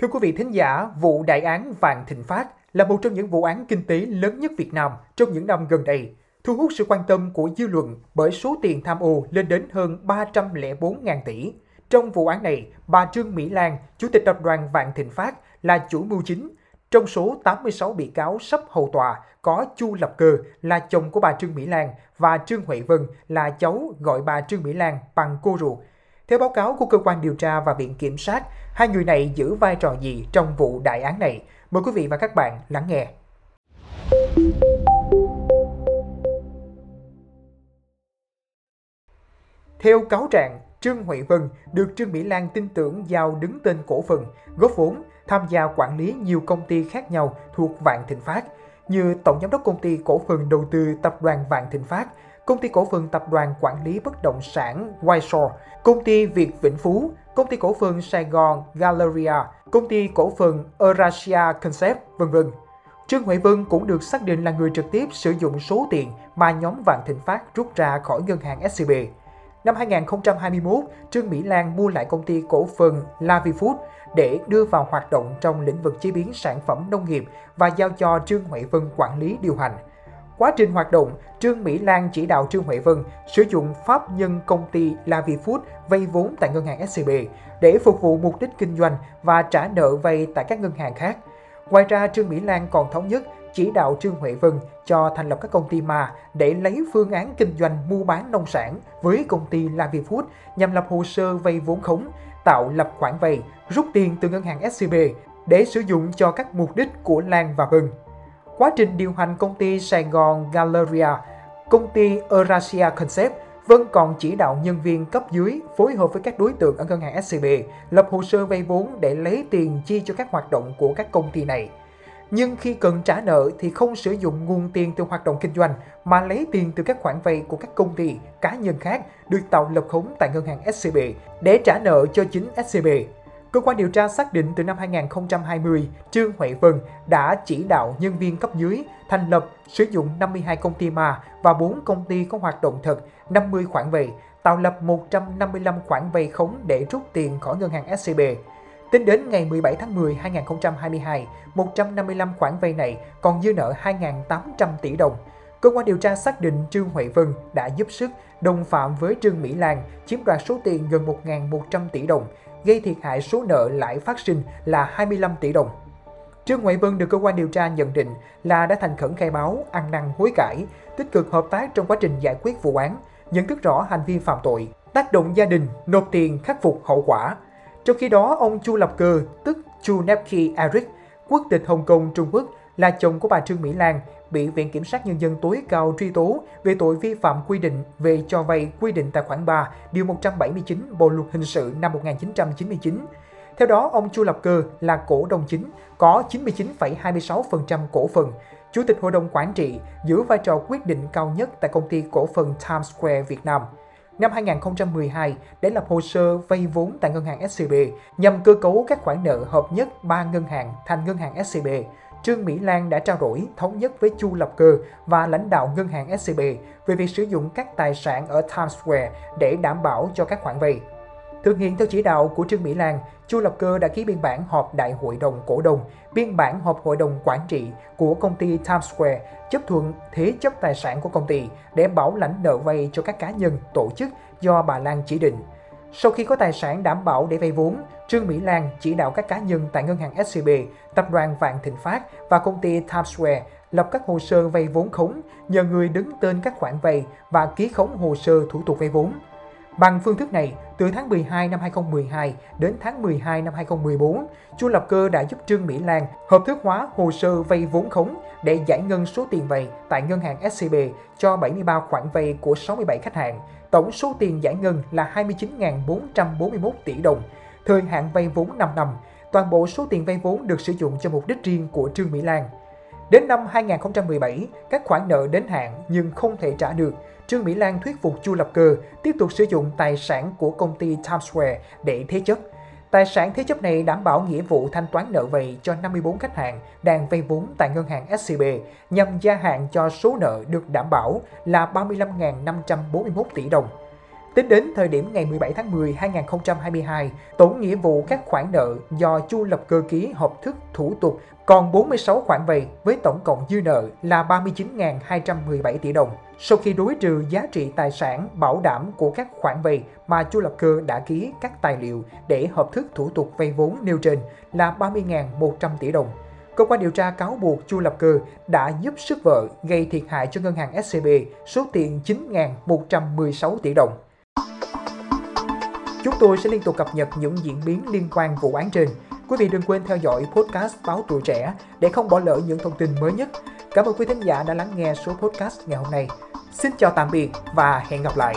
Thưa quý vị thính giả, vụ đại án Vạn Thịnh Phát là một trong những vụ án kinh tế lớn nhất Việt Nam trong những năm gần đây, thu hút sự quan tâm của dư luận bởi số tiền tham ô lên đến hơn 304.000 tỷ. Trong vụ án này, bà Trương Mỹ Lan, Chủ tịch tập đoàn Vạn Thịnh Phát, là chủ mưu chính. Trong số 86 bị cáo sắp hầu tòa, có Chu Lập Cơ là chồng của bà Trương Mỹ Lan và Trương Huệ Vân là cháu gọi bà Trương Mỹ Lan bằng cô ruột. Theo báo cáo của cơ quan điều tra và viện kiểm sát, hai người này giữ vai trò gì trong vụ đại án này? Mời quý vị và các bạn lắng nghe. Theo cáo trạng, Trương Huệ Vân được Trương Mỹ Lan tin tưởng giao đứng tên cổ phần, góp vốn, tham gia quản lý nhiều công ty khác nhau thuộc Vạn Thịnh Phát, như Tổng Giám đốc Công ty Cổ phần Đầu tư Tập đoàn Vạn Thịnh Phát, Công ty Cổ phần Tập đoàn Quản lý Bất động sản Whiteshore, Công ty Việt Vĩnh Phú, Công ty Cổ phần Sài Gòn Galleria, Công ty Cổ phần Eurasia Concept, vân vân. Trương Huệ Vân cũng được xác định là người trực tiếp sử dụng số tiền mà nhóm Vạn Thịnh Phát rút ra khỏi ngân hàng SCB. Năm 2021, Trương Mỹ Lan mua lại công ty cổ phần Lavifood để đưa vào hoạt động trong lĩnh vực chế biến sản phẩm nông nghiệp và giao cho Trương Huệ Vân quản lý điều hành. Quá trình hoạt động, Trương Mỹ Lan chỉ đạo Trương Huệ Vân sử dụng pháp nhân công ty Lavi Food vay vốn tại ngân hàng SCB để phục vụ mục đích kinh doanh và trả nợ vay tại các ngân hàng khác. Ngoài ra, Trương Mỹ Lan còn thống nhất chỉ đạo Trương Huệ Vân cho thành lập các công ty ma để lấy phương án kinh doanh mua bán nông sản với công ty Lavi Food nhằm lập hồ sơ vay vốn khống, tạo lập khoản vay, rút tiền từ ngân hàng SCB để sử dụng cho các mục đích của Lan và Vân. Quá trình điều hành công ty Sài Gòn Galleria, công ty Eurasia Concept, Vân còn chỉ đạo nhân viên cấp dưới phối hợp với các đối tượng ở ngân hàng SCB lập hồ sơ vay vốn để lấy tiền chi cho các hoạt động của các công ty này nhưng khi cần trả nợ thì không sử dụng nguồn tiền từ hoạt động kinh doanh mà lấy tiền từ các khoản vay của các công ty, cá nhân khác được tạo lập khống tại ngân hàng SCB để trả nợ cho chính SCB. Cơ quan điều tra xác định từ năm 2020, Trương Huệ Vân đã chỉ đạo nhân viên cấp dưới thành lập, sử dụng 52 công ty ma và 4 công ty có hoạt động thật, 50 khoản vay, tạo lập 155 khoản vay khống để rút tiền khỏi ngân hàng SCB. Tính đến ngày 17 tháng 10 2022, 155 khoản vay này còn dư nợ 2.800 tỷ đồng. Cơ quan điều tra xác định Trương Huệ Vân đã giúp sức đồng phạm với Trương Mỹ Lan chiếm đoạt số tiền gần 1.100 tỷ đồng, gây thiệt hại số nợ lãi phát sinh là 25 tỷ đồng. Trương Huệ Vân được cơ quan điều tra nhận định là đã thành khẩn khai báo, ăn năn hối cải, tích cực hợp tác trong quá trình giải quyết vụ án, nhận thức rõ hành vi phạm tội, tác động gia đình, nộp tiền khắc phục hậu quả, trong khi đó, ông Chu Lập Cơ, tức Chu Nepki Eric, quốc tịch Hồng Kông, Trung Quốc, là chồng của bà Trương Mỹ Lan, bị Viện Kiểm sát Nhân dân tối cao truy tố về tội vi phạm quy định về cho vay quy định tại khoản 3, điều 179 Bộ Luật Hình sự năm 1999. Theo đó, ông Chu Lập Cơ là cổ đông chính, có 99,26% cổ phần, Chủ tịch Hội đồng Quản trị, giữ vai trò quyết định cao nhất tại công ty cổ phần Times Square Việt Nam – năm 2012 để lập hồ sơ vay vốn tại ngân hàng SCB nhằm cơ cấu các khoản nợ hợp nhất ba ngân hàng thành ngân hàng SCB. Trương Mỹ Lan đã trao đổi thống nhất với Chu Lập Cơ và lãnh đạo ngân hàng SCB về việc sử dụng các tài sản ở Times Square để đảm bảo cho các khoản vay. Thực hiện theo chỉ đạo của Trương Mỹ Lan, Chu Lập Cơ đã ký biên bản họp đại hội đồng cổ đông, biên bản họp hội đồng quản trị của công ty Times Square chấp thuận thế chấp tài sản của công ty để bảo lãnh nợ vay cho các cá nhân, tổ chức do bà Lan chỉ định. Sau khi có tài sản đảm bảo để vay vốn, Trương Mỹ Lan chỉ đạo các cá nhân tại ngân hàng SCB, tập đoàn Vạn Thịnh Phát và công ty Timesware lập các hồ sơ vay vốn khống, nhờ người đứng tên các khoản vay và ký khống hồ sơ thủ tục vay vốn. Bằng phương thức này, từ tháng 12 năm 2012 đến tháng 12 năm 2014, Chu Lập Cơ đã giúp Trương Mỹ Lan hợp thức hóa hồ sơ vay vốn khống để giải ngân số tiền vay tại ngân hàng SCB cho 73 khoản vay của 67 khách hàng. Tổng số tiền giải ngân là 29.441 tỷ đồng. Thời hạn vay vốn 5 năm. Toàn bộ số tiền vay vốn được sử dụng cho mục đích riêng của Trương Mỹ Lan. Đến năm 2017, các khoản nợ đến hạn nhưng không thể trả được. Trương Mỹ Lan thuyết phục Chu Lập Cơ tiếp tục sử dụng tài sản của công ty Times Square để thế chấp. Tài sản thế chấp này đảm bảo nghĩa vụ thanh toán nợ vay cho 54 khách hàng đang vay vốn tại ngân hàng SCB nhằm gia hạn cho số nợ được đảm bảo là 35.541 tỷ đồng. Tính đến thời điểm ngày 17 tháng 10 2022, tổng nghĩa vụ các khoản nợ do Chu Lập Cơ ký hợp thức thủ tục còn 46 khoản vay với tổng cộng dư nợ là 39.217 tỷ đồng. Sau khi đối trừ giá trị tài sản bảo đảm của các khoản vay mà Chu Lập Cơ đã ký các tài liệu để hợp thức thủ tục vay vốn nêu trên là 30.100 tỷ đồng. Cơ quan điều tra cáo buộc Chu Lập Cơ đã giúp sức vợ gây thiệt hại cho ngân hàng SCB số tiền 9.116 tỷ đồng. Chúng tôi sẽ liên tục cập nhật những diễn biến liên quan vụ án trên. Quý vị đừng quên theo dõi podcast Báo Tuổi Trẻ để không bỏ lỡ những thông tin mới nhất. Cảm ơn quý thính giả đã lắng nghe số podcast ngày hôm nay. Xin chào tạm biệt và hẹn gặp lại.